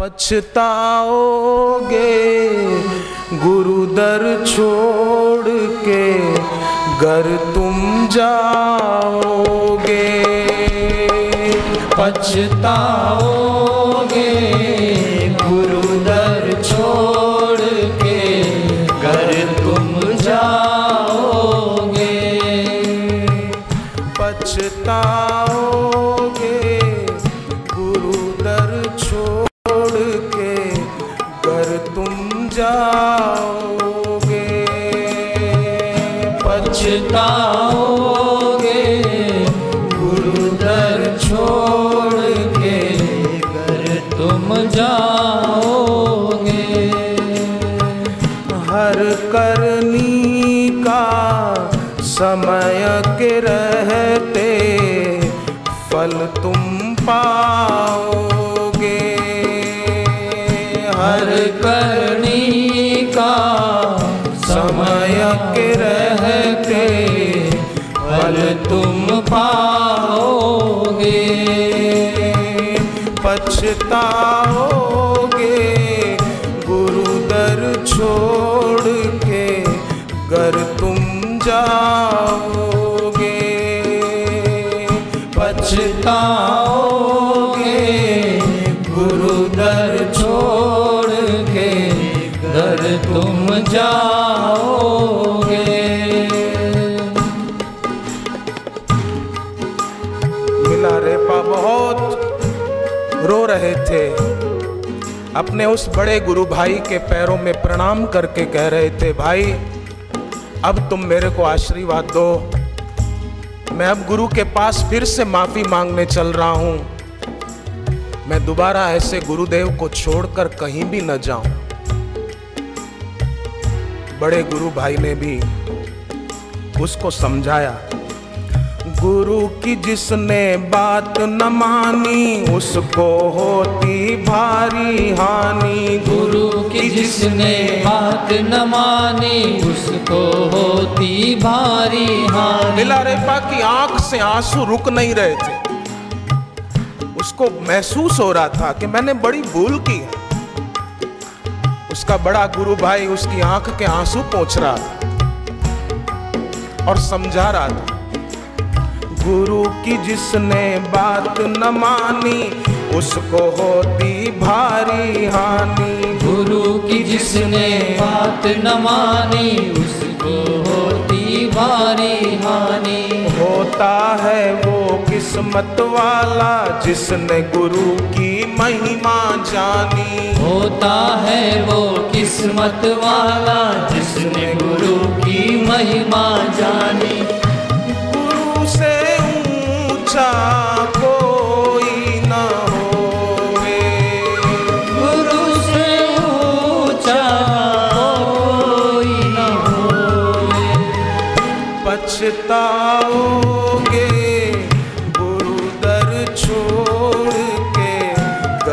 पछताओगे? गुरु दर छोड़ के घर तुम जाओगे। पछताओगे? गुरु दर छोड़ के घर तुम जाओगे। पछताओगे जाओगे, पछताओगे गुरु दर छोड़ के घर तुम जाओगे। हर करनी का समय के रहते फल तुम पाओगे। हर करनी का समय के रहते फल तुम पाओगे, पछताओगे गुरु दर छोड़ के घर तुम जाओगे, पछताओगे गुरु दर छोड़ दर तुम जाओगे। मिला रेपा बहुत। रो रहे थे। अपने उस बड़े गुरु भाई के पैरों में प्रणाम करके कह रहे थे, भाई, अब तुम मेरे को आशीर्वाद दो। मैं अब गुरु के पास फिर से माफ़ी मांगने चल रहा हूँ। मैं दोबारा ऐसे गुरुदेव को छोड़कर कहीं भी न जाऊँ। बड़े गुरु भाई ने भी उसको समझाया गुरु की जिसने बात न मानी उसको होती भारी हानि। गुरु की जिसने बात न मानी उसको होती भारी हानि। मिला रेपा की आँख से आँसू रुक नहीं रहे थे। उसको महसूस हो रहा था कि मैंने बड़ी भूल की है। उसका बड़ा गुरु भाई उसकी आँख के आँसू पोछ रहा था और समझा रहा था, गुरु की जिसने बात न मानी, उसको होती भारी हानि। गुरु की जिसने बात न मानी, उसको भारी हानि। होता है वो किस्मत वाला जिसने गुरु की महिमा जानी। होता है वो किस्मत वाला जिसने गुरु की महिमा जानी।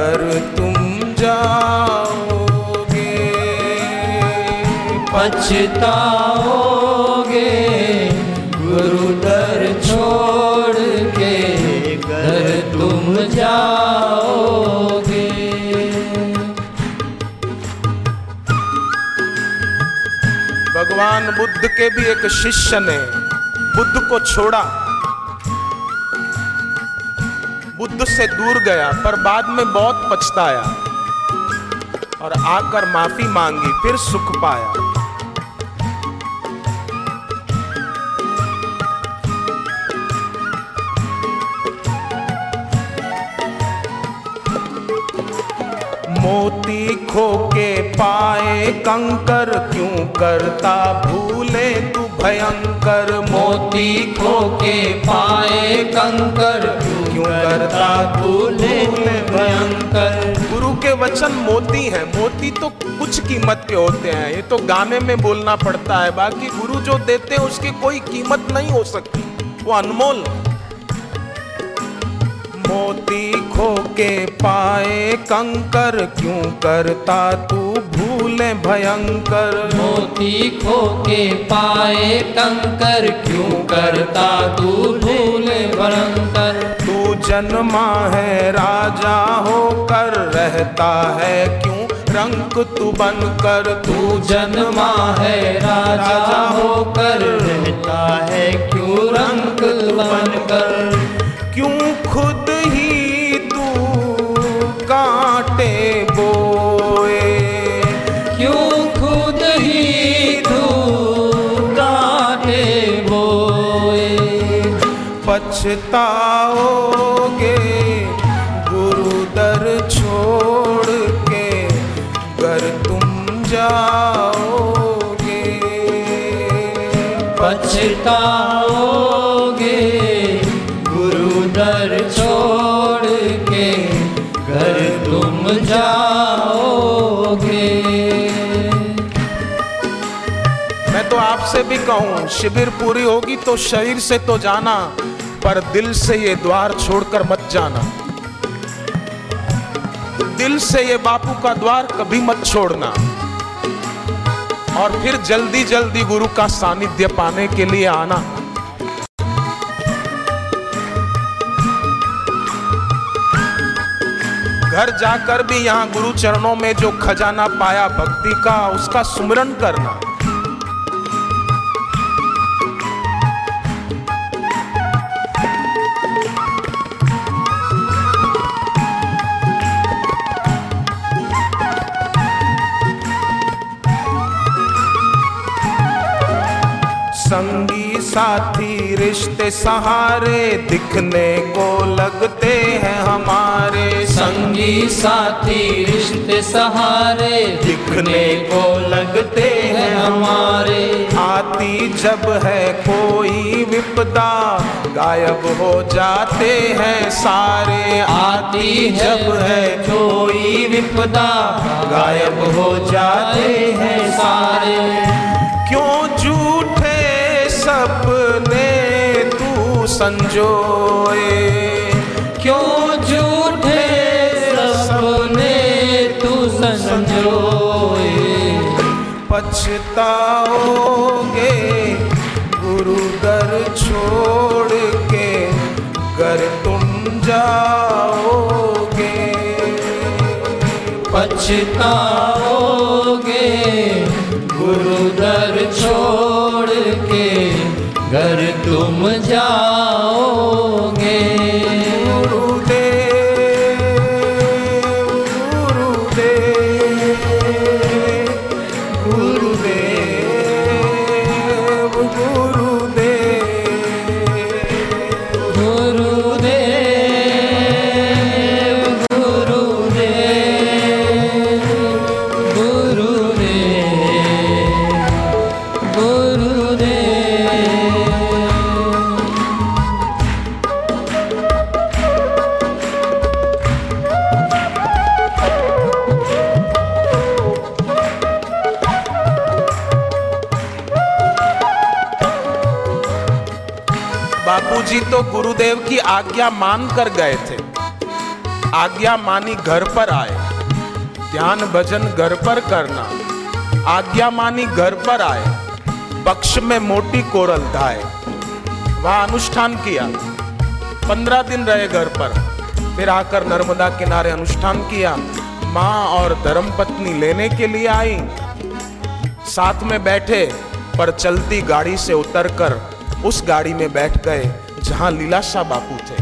कर तुम जाओगे। पछताओगे। गुरु दर छोड़ के घर तुम जाओगे। भगवान बुद्ध के भी एक शिष्य ने बुद्ध को छोड़ा। बुद्ध से दूर गया, पर बाद में बहुत पछताया। और आकर माफ़ी मांगी, फिर सुख पाया। मोती खो के पाए, कंकर क्यों करता भूले तू? भयंकर मोती खो के पाए कंकर। क्यों करता तू भूले भयंकर? गुरु के वचन मोती हैं। मोती तो कुछ कीमत के होते हैं। ये तो गाने में बोलना पड़ता है। बाकी गुरु जो देते हैं, उसकी कोई कीमत नहीं हो सकती। वो अनमोल। मोती खो के पाए कंकर। क्यों करता तू भूल भयंकर। मोती खो के पाए कंकर क्यों करता तू भूले भयंकर? तू जन्मा है राजा होकर रहता है क्यों रंग तू बनकर? तू तू जन्मा है राजा होकर रहता है क्यों रंग बनकर? क्यों खुद पछताओगे गुरु दर छोड़ के घर तुम जाओगे। पछताओगे गुरु दर छोड़ के घर तुम जाओगे। मैं तो आपसे भी कहूँ शिविर पूरी होगी तो शरीर से तो जाना। पर दिल से ये द्वार छोड़कर मत जाना। दिल से ये बापू का द्वार कभी मत छोड़ना। और फिर जल्दी जल्दी गुरु का सानिध्य पाने के लिए आना। घर जाकर भी यहाँ गुरु चरणों में जो खजाना पाया, भक्ति का, उसका सुमरण करना। साथी रिश्ते सहारे दिखने को लगते हैं हमारे। संगी साथी रिश्ते सहारे दिखने को लगते हैं हमारे। आती जब है कोई विपदा गायब हो जाते हैं सारे। आती जब है कोई विपदा गायब हो जाते हैं सारे। संजोए। क्यों झूठे सपने तू संजोए? पछताओगे गुरु दर छोड़ के कर तुम जाओगे। पछताओगे गुरु दर छोड़ घर तुम जाओगे की आज्ञा मान कर गए थे। आज्ञा मानी घर पर आए। ध्यान भजन घर पर करना। आज्ञा मानी घर पर आए। पक्ष में मोटी कोरल धाए। वहाँ अनुष्ठान किया। पंद्रह दिन रहे घर पर। फिर आकर नर्मदा किनारे अनुष्ठान किया। माँ और धर्मपत्नी लेने के लिए आई। साथ में बैठे, पर चलती गाड़ी से उतरकर उस गाड़ी में बैठ गए। जहाँ लीलाशाह बापू थे।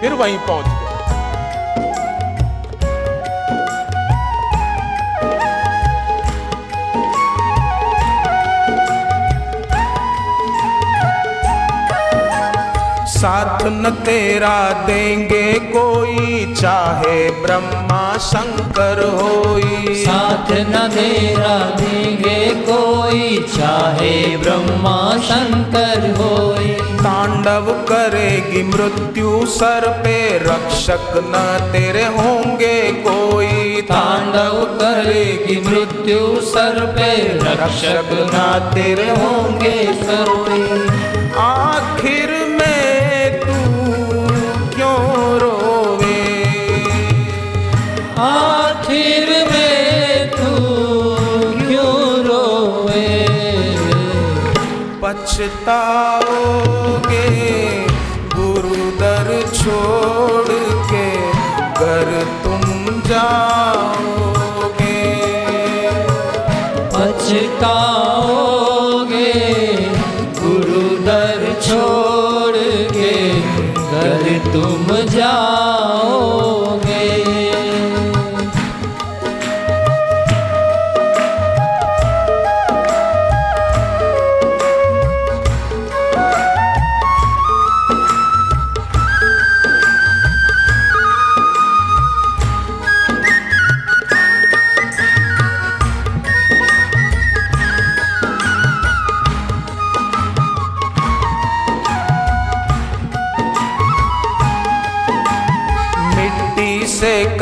फिर वहीं पहुँच गए। साथ न तेरा देंगे कोई, चाहे ब्रह्मा शंकर होई। साथ न तेरा देंगे कोई, चाहे ब्रह्मा शंकर होई। तांडव करेगी मृत्यु सर पे रक्षक न तेरे होंगे कोई। तांडव करेगी मृत्यु सर पे रक्षक न तेरे होंगे कोई आखिर में तू क्यों रोवे? आखिर में तू क्यों रोवे? पछताओ घर तुम जाओगे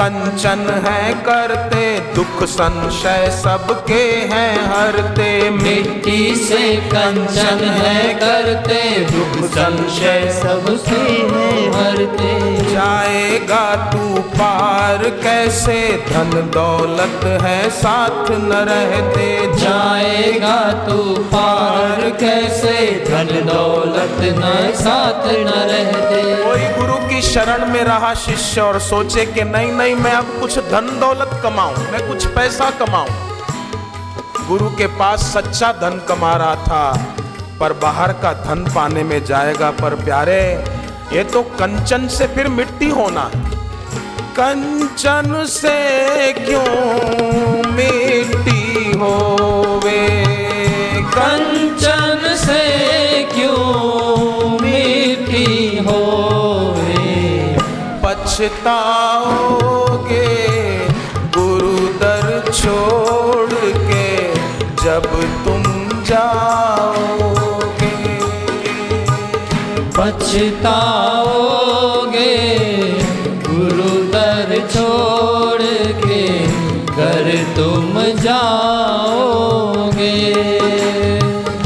कंचन है करते दुख संशय सबके हैं हरते। मिट्टी से कंचन है करते दुख संशय सबके हैं हरते। जाएगा तू पार, कैसे धन दौलत है, साथ न रहते जाएगा तू पार, कैसे धन दौलत न साथ न रहते। कोई गुरु की शरण में रहा शिष्य और सोचे कि नहीं नहीं, मैं अब कुछ धन दौलत कमाऊं, मैं कुछ पैसा कमाऊं। गुरु के पास सच्चा धन कमा रहा था, पर बाहर का धन पाने में जाएगा, पर प्यारे, ये तो कंचन से फिर मिट्टी होना है। कंचन से क्यों मिट्टी होवे? कंचन से क्यों मिट्टी होवे? पछताओगे गुरु दर छोड़ के जब तुम जाओगे। पछताओगे जाओगे।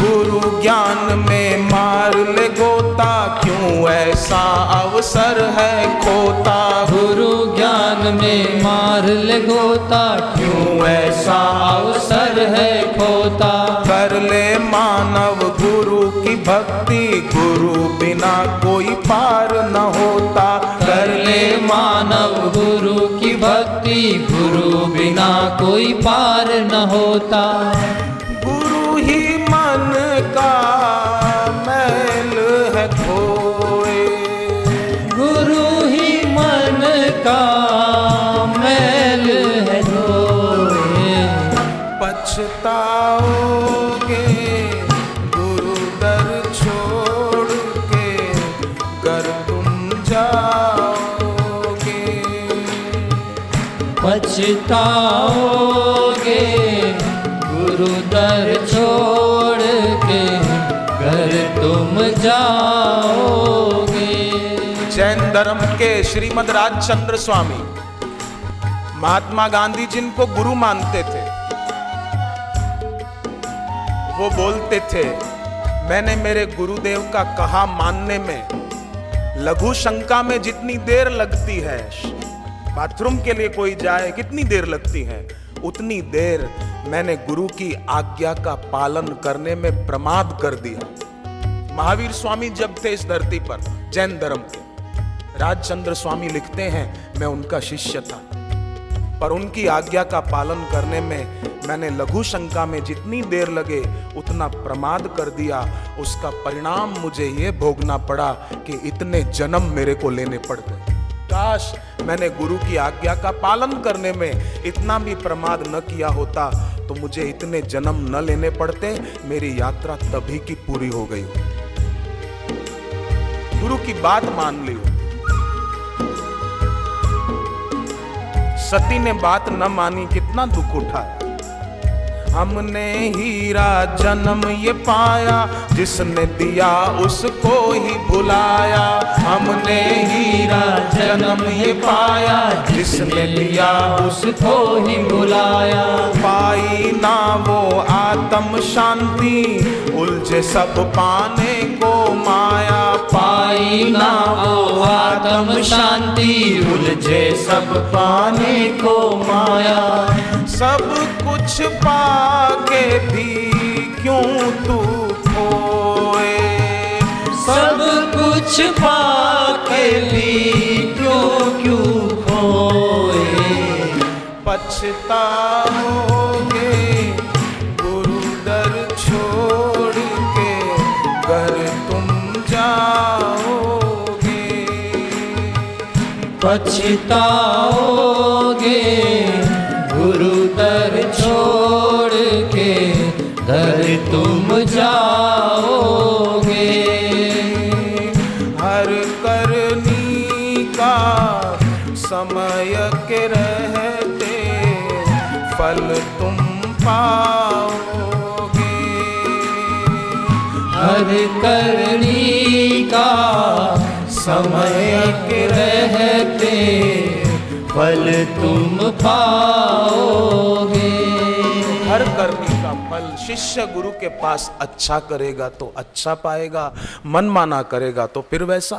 गुरु ज्ञान में मार ले गोता क्यों ऐसा अवसर है खोता? गुरु ज्ञान में मार ले गोता क्यों ऐसा अवसर है खोता? कर ले मानव गुरु की भक्ति गुरु बिना कोई पार न होता। कर ले मानव गुरु की भक्ति गुरु बिना कोई पार न होता। पछताओगे? गुरु दर छोड़ के घर तुम जाओगे। जैन धर्म के श्रीमद राजचंद्र स्वामी, महात्मा गांधी जिनको गुरु मानते थे, वो बोलते थे, मैंने मेरे गुरुदेव का कहा मानने में, लघु शंका में जितनी देर लगती है बाथरूम के लिए कोई जाए, कितनी देर लगती है? उतनी देर मैंने गुरु की आज्ञा का पालन करने में प्रमाद कर दिया। महावीर स्वामी जब थे इस धरती पर, जैन धर्म के। राजचंद्र स्वामी लिखते हैं, मैं उनका शिष्य था। पर उनकी आज्ञा का पालन करने में मैंने लघु शंका में जितनी देर लगे, उतना प्रमाद कर दिया। उसका परिणाम मुझे ये भोगना पड़ा कि इतने जन्म मेरे को लेने पड़ गए। काश मैंने गुरु की आज्ञा का पालन करने में इतना भी प्रमाद न किया होता तो मुझे इतने जन्म न लेने पड़ते, मेरी यात्रा तभी की पूरी हो गई। गुरु की बात मान ली सती ने बात न मानी, कितना दुख उठाया हमने हीरा जन्म ये पाया, जिसने दिया उसको ही भुलाया। हमने हीरा जन्म ये पाया जिसने दिया उसको ही बुलाया। पाई ना वो आत्म शांति उलझे सब पाने को माया। पाई ना वो आत्म शांति उलझे सब पाने को माया। सब कुछ पाके भी क्यों तू खोए? सब कुछ पाके भी पछताओगे गुरु दर छोड़ के घर तुम जाओगे। हर करनी का समय के रहते फल तुम पाओगे। हर करनी का समय के रहते फल तुम पाओगे। हर कर्मी का फल शिष्य गुरु के पास अच्छा करेगा तो अच्छा पाएगा, मनमाना करेगा तो फिर वैसा।